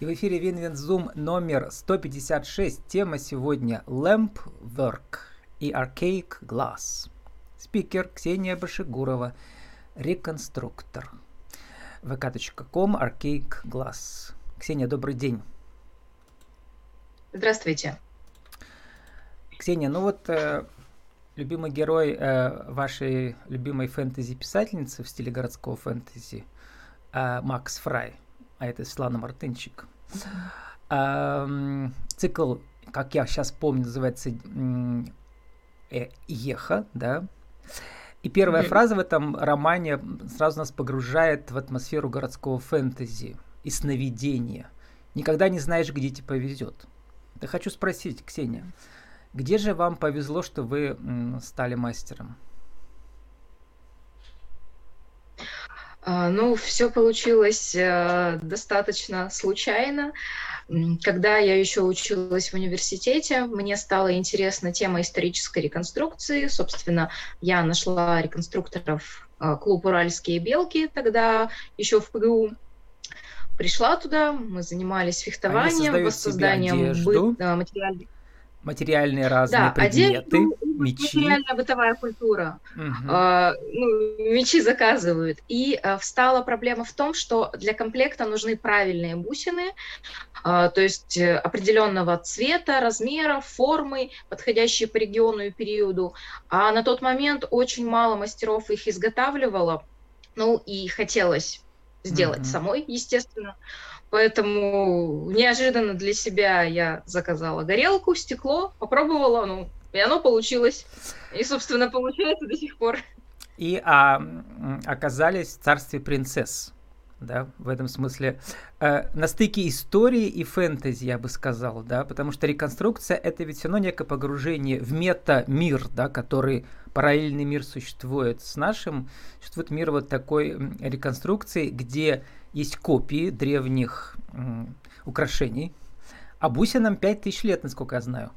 И в эфире Win-Win Zoom номер 156. Тема сегодня Lamp Work и Archaic Glass. Спикер Ксения Башигурова, реконструктор. vk.com Archaic Glass. Ксения, добрый день. Здравствуйте. Ксения, ну вот э, любимый герой э, вашей любимой фэнтези-писательницы в стиле городского фэнтези э, Макс Фрай – а это Светлана Мартынчик. Цикл, как я сейчас помню, называется э, «Еха», да? И первая фраза в этом романе сразу нас погружает в атмосферу городского фэнтези и сновидения. Никогда не знаешь, где тебе повезет. Я хочу спросить, Ксения, где же вам повезло, что вы стали мастером? Ну, все получилось э, достаточно случайно. Когда я еще училась в университете, мне стала интересна тема исторической реконструкции. Собственно, я нашла реконструкторов э, клуб «Уральские белки», тогда еще в ПГУ. Пришла туда, мы занимались фехтованием, воссозданием быт, материальных материальные разные да, предметы, одежду, мечи. Материальная бытовая культура. Угу. А, ну, мечи заказывают. И а, встала проблема в том, что для комплекта нужны правильные бусины, а, то есть э, определенного цвета, размера, формы, подходящие по региону и периоду. А на тот момент очень мало мастеров их изготавливало. Ну и хотелось сделать угу. самой, естественно. Поэтому неожиданно для себя я заказала горелку, стекло, попробовала, ну, и оно получилось. И, собственно, получается до сих пор. И а, оказались в царстве принцесс. Да, в этом смысле э, на стыке истории и фэнтези, я бы сказал, да, потому что реконструкция это ведь все равно некое погружение в мета-мир, да, который параллельный мир существует с нашим, существует мир вот такой реконструкции, где есть копии древних украшений. А бусинам 5000 лет, насколько я знаю.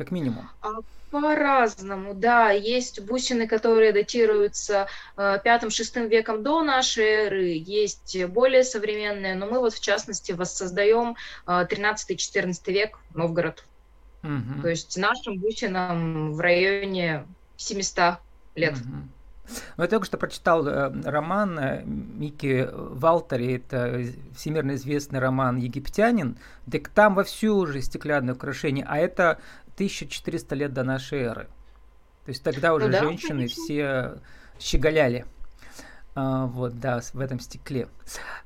Как минимум. А, по-разному, да. Есть бусины, которые датируются пятым-шестым веком до нашей эры, есть более современные, но мы вот в частности воссоздаем 13-14 век Новгород. Угу. То есть нашим бусинам в районе 700 лет. Угу. Ну, я только что прочитал э, роман э, Мики Валтери, это всемирно известный роман «Египтянин», так там вовсю уже стеклянные украшения, а это 1400 лет до нашей эры. То есть тогда уже ну, да, женщины конечно. все щеголяли. А, вот, да, в этом стекле.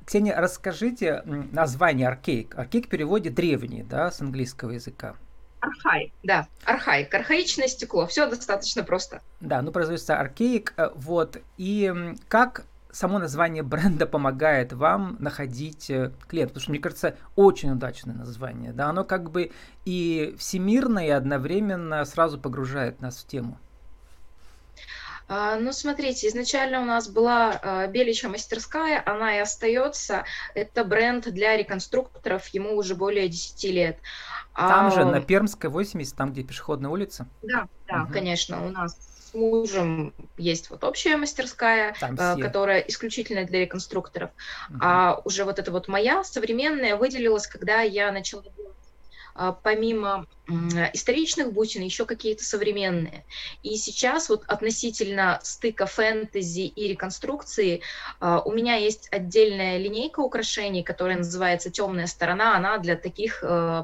Ксения, расскажите название. Аркейк в переводе древний, да, с английского языка. Архаик, да, архаик, архаичное стекло, все достаточно просто. Да, ну производится аркеик, э, вот, и как само название бренда помогает вам находить э, клиент, потому что, мне кажется, очень удачное название, да, оно как бы и всемирное, и одновременно сразу погружает нас в тему. А, ну, смотрите, изначально у нас была а, Белича мастерская, она и остается. Это бренд для реконструкторов, ему уже более 10 лет. Там а... же, на Пермской 80, там, где пешеходная улица? Да, да, угу. конечно, у нас мужем есть вот общая мастерская, э, которая исключительно для реконструкторов. Угу. А уже вот эта вот моя современная выделилась, когда я начала а, помимо историчных бусин, еще какие-то современные. И сейчас вот относительно стыка фэнтези и реконструкции а, у меня есть отдельная линейка украшений, которая называется «Темная сторона». Она для таких э,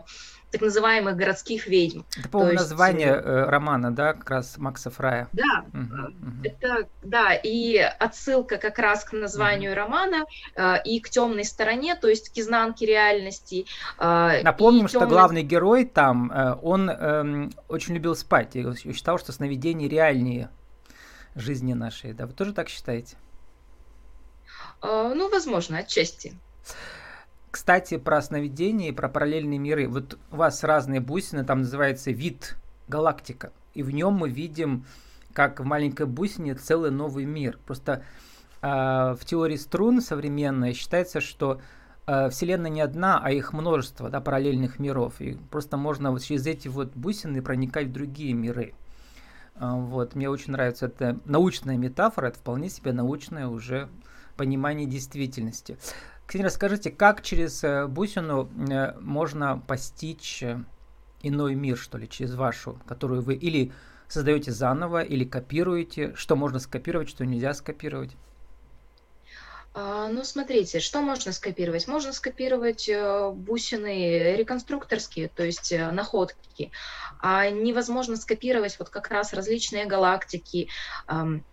так называемых городских ведьм. Это, по-моему, название э, романа, да, как раз Макса Фрая. Да, угу, это, да, и отсылка как раз к названию угу. романа э, и к темной стороне, то есть к изнанке реальности. Э, Напомним, что главный герой там, э, он э, очень любил спать и считал, что сновидения реальнее жизни нашей. Да, вы тоже так считаете? Э, ну, возможно, отчасти. Кстати, про сновидения и про параллельные миры. Вот у вас разные бусины, там называется вид галактика. И в нем мы видим, как в маленькой бусине целый новый мир. Просто э, в теории струн современной считается, что э, Вселенная не одна, а их множество да, параллельных миров. И просто можно вот через эти вот бусины проникать в другие миры. Э, вот, мне очень нравится эта научная метафора, это вполне себе научное уже понимание действительности. Ксения, расскажите, как через э, бусину э, можно постичь э, иной мир, что ли, через вашу, которую вы или создаете заново, или копируете, что можно скопировать, что нельзя скопировать? А, ну, смотрите, что можно скопировать? Можно скопировать э, бусины реконструкторские, то есть э, находки. А невозможно скопировать вот как раз различные галактики.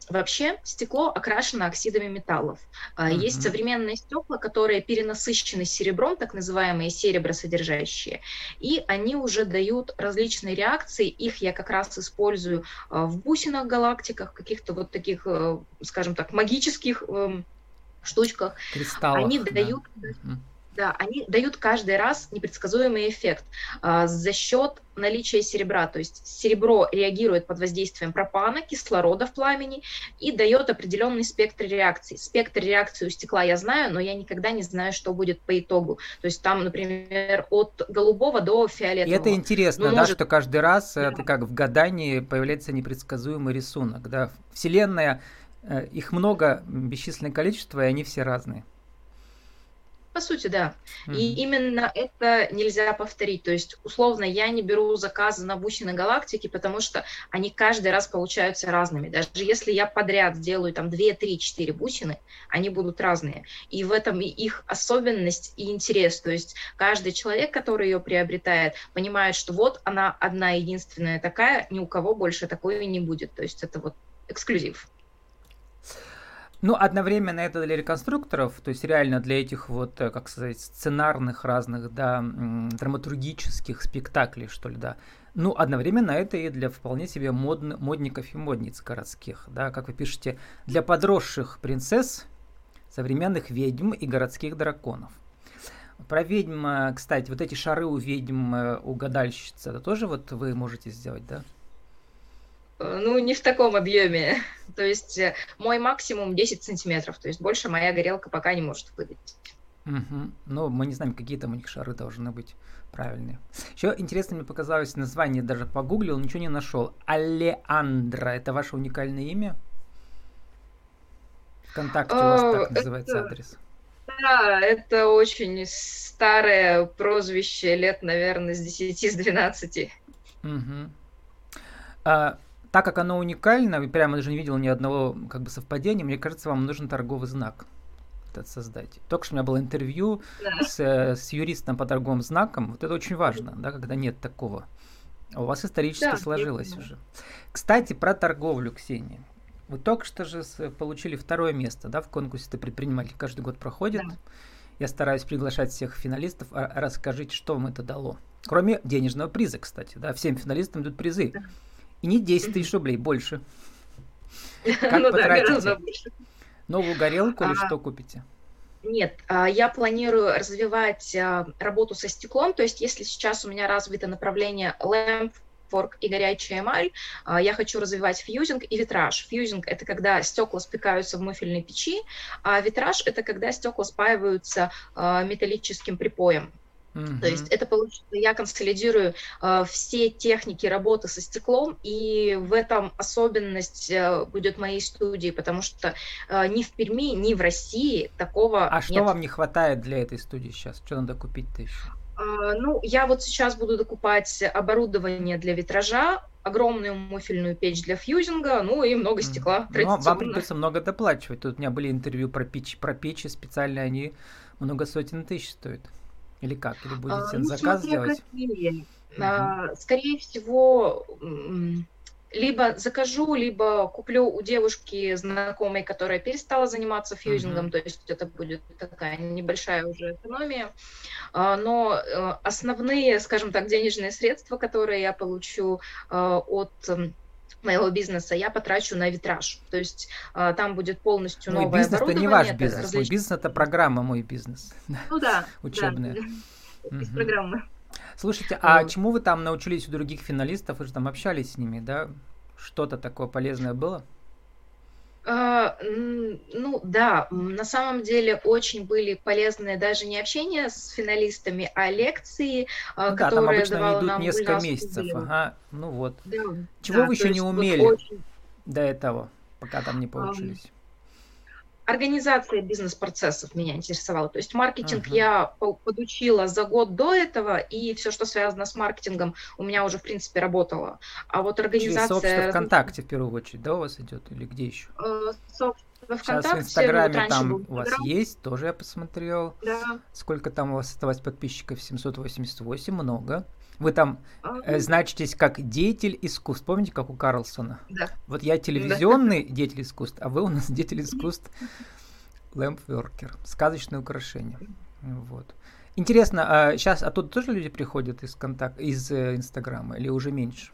Вообще стекло окрашено оксидами металлов. Mm-hmm. Есть современные стекла, которые перенасыщены серебром, так называемые серебросодержащие, и они уже дают различные реакции. Их я как раз использую э, в бусинах галактиках, каких-то вот таких, скажем так, магических эм, штучках, Кристаллах, они дают, да. да, они дают каждый раз непредсказуемый эффект а, за счет наличия серебра. То есть серебро реагирует под воздействием пропана, кислорода в пламени и дает определенный спектр реакции. Спектр реакции у стекла я знаю, но я никогда не знаю, что будет по итогу. То есть там, например, от голубого до фиолетового. И это интересно, ну, да, может... что каждый раз, да. это как в гадании, появляется непредсказуемый рисунок. Да? Вселенная Э, их много, бесчисленное количество, и они все разные. По сути, да. Mm-hmm. И именно это нельзя повторить. То есть, условно, я не беру заказы на бусины галактики, потому что они каждый раз получаются разными. Даже если я подряд делаю там 2, 3, 4 бусины, они будут разные. И в этом их особенность и интерес. То есть каждый человек, который ее приобретает, понимает, что вот она одна единственная такая, ни у кого больше такой не будет. То есть это вот эксклюзив. Ну, одновременно это для реконструкторов, то есть реально для этих вот, э, как сказать, сценарных разных, да, драматургических спектаклей, что ли, да. Ну, одновременно это и для вполне себе мод, модников и модниц городских, да, как вы пишете, для подросших принцесс, современных ведьм и городских драконов. Про ведьм, э, кстати, вот эти шары у ведьм, э, у гадальщицы, это тоже вот вы можете сделать, да? Ну, не в таком объеме. То есть э, мой максимум 10 сантиметров. То есть больше моя горелка пока не может выдать. Угу. Ну, мы не знаем, какие там у них шары должны быть правильные. Еще интересно мне показалось название, даже погуглил, ничего не нашел. Алеандра, это ваше уникальное имя? Вконтакте у вас так называется адрес. Да, это очень старое прозвище, лет, наверное, с 10, с 12. Угу. А, так как оно уникально, и прямо даже не видел ни одного как бы совпадения, мне кажется, вам нужен торговый знак этот создать. Только что у меня было интервью да. с, с юристом по торговым знакам. Вот это очень важно, да, когда нет такого. А у вас исторически да, сложилось уже. Кстати, про торговлю, Ксения. Вы только что же получили второе место, да, в конкурсе «Ты предприниматель». Каждый год проходит. Да. Я стараюсь приглашать всех финалистов. А расскажите, что вам это дало. Кроме денежного приза, кстати, да, всем финалистам идут призы. Да. И не 10 тысяч рублей, больше. Как ну потратите? Да, больше. Новую горелку или а, что купите? Нет, а, я планирую развивать а, работу со стеклом, то есть если сейчас у меня развито направление lamp форк и горячая эмаль. А, я хочу развивать фьюзинг и витраж. Фьюзинг – это когда стекла спекаются в муфельной печи, а витраж – это когда стекла спаиваются металлическим припоем. Mm-hmm. То есть это получится, я консолидирую э, все техники работы со стеклом, и в этом особенность э, будет моей студии, потому что э, ни в Перми, ни в России такого А нет. что вам не хватает для этой студии сейчас? Что надо купить-то еще? Uh, ну, я вот сейчас буду докупать оборудование для витража, огромную муфельную печь для фьюзинга, ну и много стекла. Ну, вам придется много доплачивать. Тут у меня были интервью про печи, про печи специально, они много сотен тысяч стоят. Или как? Или будете а, ну, заказ делать? Какие. Угу. А, скорее всего, либо закажу, либо куплю у девушки знакомой, которая перестала заниматься фьюзингом, uh то есть это будет такая небольшая уже экономия. А, но э, основные, скажем так, денежные средства, которые я получу э, от моего бизнеса я потрачу на витраж. То есть а, там будет полностью мой новое бизнес это не ваш бизнес. Различ... Мой бизнес это программа мой бизнес. Ну да. Учебная. Да, из программы. Слушайте, а ну. чему вы там научились у других финалистов? Вы же там общались с ними, да? Что-то такое полезное было? А, ну да, на самом деле очень были полезные даже не общение с финалистами, а лекции, а, ну, да, которые там обычно давала идут нам несколько Ульяна месяцев. Ага, ну вот. Да, Чего да, вы еще не умели вот очень... до этого, пока там не получились? Организация бизнес-процессов меня интересовала. То есть маркетинг uh-huh. я подучила за год до этого, и все, что связано с маркетингом, у меня уже, в принципе, работало. А вот организация... Через сообщество ВКонтакте, в первую очередь, да, у вас идет? Или где еще? Uh, во ВКонтакте. Сейчас в Инстаграме вот там у вас есть, тоже я посмотрел. Да. Сколько там у вас осталось подписчиков? 788, много. Вы там э, значитесь как деятель искусств. Помните, как у Карлсона? Да. Вот я телевизионный да. деятель искусств, а вы у нас деятель искусств лэмпверкер. Сказочное украшение. Вот. Интересно, а сейчас оттуда тоже люди приходят из контакт, из э, Инстаграма или уже меньше?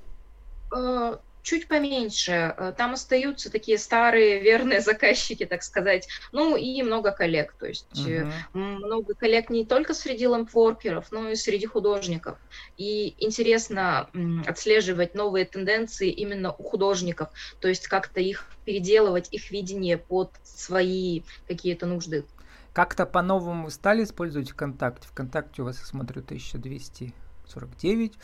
Чуть поменьше. Э, там остаются такие старые верные заказчики, так сказать. Ну и много коллег. То есть uh-huh. много коллег не только среди лампворкеров, но и среди художников. И интересно отслеживать новые тенденции именно у художников. То есть как-то их переделывать, их видение под свои какие-то нужды. Как-то по-новому стали использовать ВКонтакте? ВКонтакте у вас, я смотрю, 1249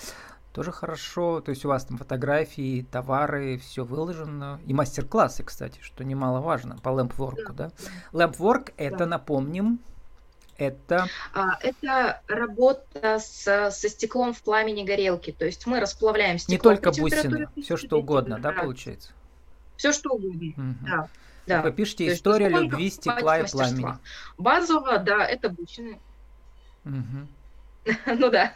тоже хорошо. То есть у вас там фотографии, товары, все выложено. И мастер-классы, кстати, что немаловажно по лэмпворку, да? Лэмпворк это, да. напомним, это... А, это работа с, со стеклом в пламени горелки. То есть мы расплавляем стекло. Не только бусины, все что угодно, да, получается? Все что угодно, угу. да. Да. Вы пишете То история любви стекла и пламени. Базово, да, это бусины. Угу. ну да.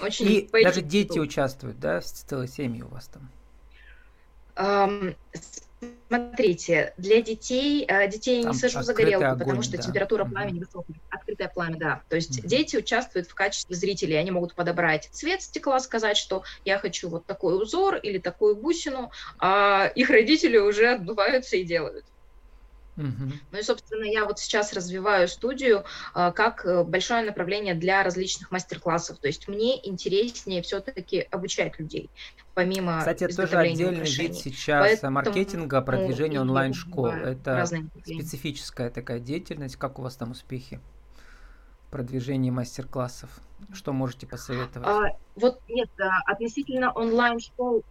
Очень И даже дети участвуют, да, с целой семьей у вас там? Um, смотрите, для детей, э, детей я не сажу за горелку, огонь, потому что да. температура пламени высокая. Открытое пламя, да. То есть mm-hmm. дети участвуют в качестве зрителей, они могут подобрать цвет стекла, сказать, что я хочу вот такой узор или такую бусину, а их родители уже отдуваются и делают. Uh-huh. Ну и, собственно, я вот сейчас развиваю студию а, как э, большое направление для различных мастер-классов. То есть мне интереснее все-таки обучать людей, помимо Кстати, это тоже отдельный украшений. вид сейчас Поэтому, маркетинга, продвижения онлайн-школ. Это специфическая такая деятельность. Как у вас там успехи? продвижении мастер-классов? Что можете посоветовать? А, вот нет, относительно онлайн-школ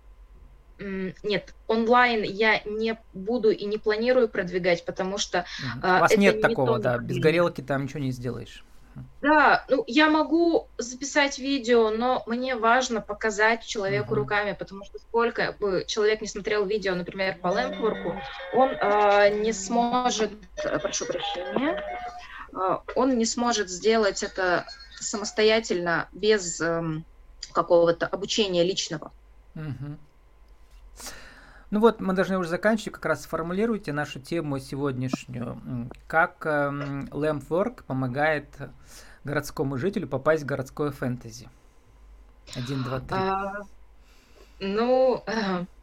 нет, онлайн я не буду и не планирую продвигать, потому что... У вас это нет не такого, да, без горелки там ничего не сделаешь. Да, ну я могу записать видео, но мне важно показать человеку uh-huh. руками, потому что сколько бы человек не смотрел видео, например, по лэмпворку, он э, не сможет, прошу прощения, э, он не сможет сделать это самостоятельно без э, какого-то обучения личного. Uh-huh. Ну вот, мы должны уже заканчивать. Как раз сформулируйте нашу тему сегодняшнюю. Как э, Lampwork помогает городскому жителю попасть в городское фэнтези? Один, два, три. А, ну,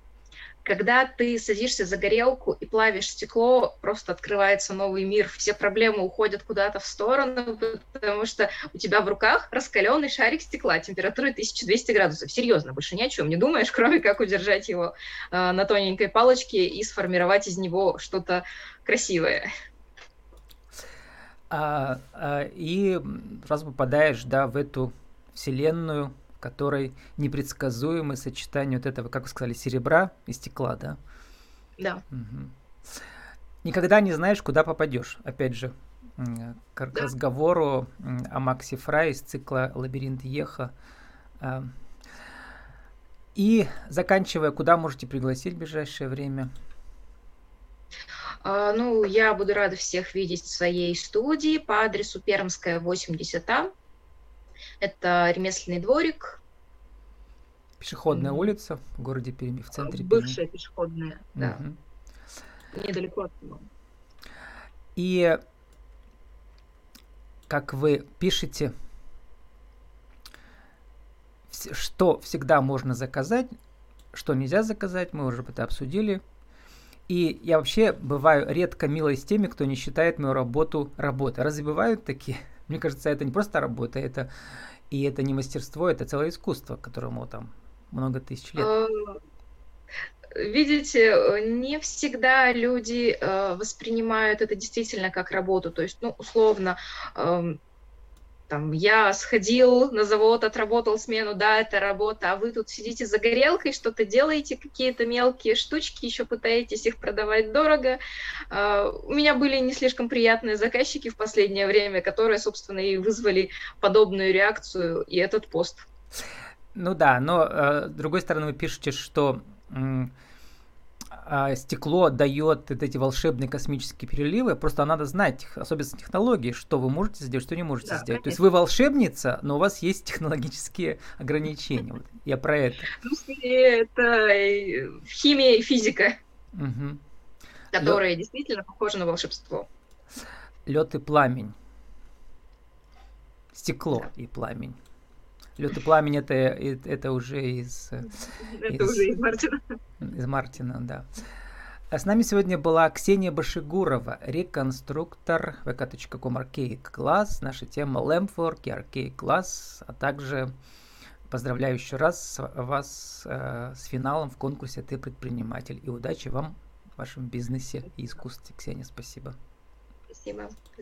когда ты садишься за горелку и плавишь стекло, просто открывается новый мир, все проблемы уходят куда-то в сторону, потому что у тебя в руках раскаленный шарик стекла температурой 1200 градусов. Серьезно, больше ни о чем не думаешь, кроме как удержать его э, на тоненькой палочке и сформировать из него что-то красивое. А, а, и сразу попадаешь да, в эту вселенную, которой непредсказуемое сочетание вот этого, как вы сказали, серебра и стекла, да? Да. Угу. Никогда не знаешь, куда попадешь. Опять же, к да. разговору о Макси Фрай из цикла «Лабиринт Еха». А, и заканчивая, куда можете пригласить в ближайшее время? Uh, ну, я буду рада всех видеть в своей студии по адресу Пермская, 80А. Это ремесленный дворик. Пешеходная улица в городе Перми, в центре Бывшая Перми. пешеходная, да. Mm-hmm. Недалеко от него. И как вы пишете, что всегда можно заказать, что нельзя заказать, мы уже это обсудили. И я вообще бываю редко милой с теми, кто не считает мою работу работой. Разве бывают такие? Мне кажется, это не просто работа, это и это не мастерство, это целое искусство, которому там много тысяч лет. Э, видите, не всегда люди э, воспринимают это действительно как работу. То есть, ну, условно, эм, там, я сходил на завод, отработал смену, да, это работа, а вы тут сидите за горелкой, что-то делаете, какие-то мелкие штучки, еще пытаетесь их продавать дорого. А, у меня были не слишком приятные заказчики в последнее время, которые, собственно, и вызвали подобную реакцию и этот пост. Ну да, но э, с другой стороны вы пишете, что а, стекло дает вот эти волшебные космические переливы, просто надо знать особенности технологии, что вы можете сделать, что не можете да, сделать. Конечно. То есть вы волшебница, но у вас есть технологические ограничения. Вот я про это. Ну, это химия и физика, угу. которые Лед... действительно похожи на волшебство. Лед и пламень. Стекло да. и пламень. Лед и пламень это, это уже из... Это из, уже из Мартина. Из Мартина, да. А с нами сегодня была Ксения Башигурова, реконструктор vk.com Archaic Class, наша тема Lampwork и Archaic Class, а также поздравляю еще раз вас э, с финалом в конкурсе «Ты предприниматель» и удачи вам в вашем бизнесе и искусстве. Ксения, спасибо. Спасибо.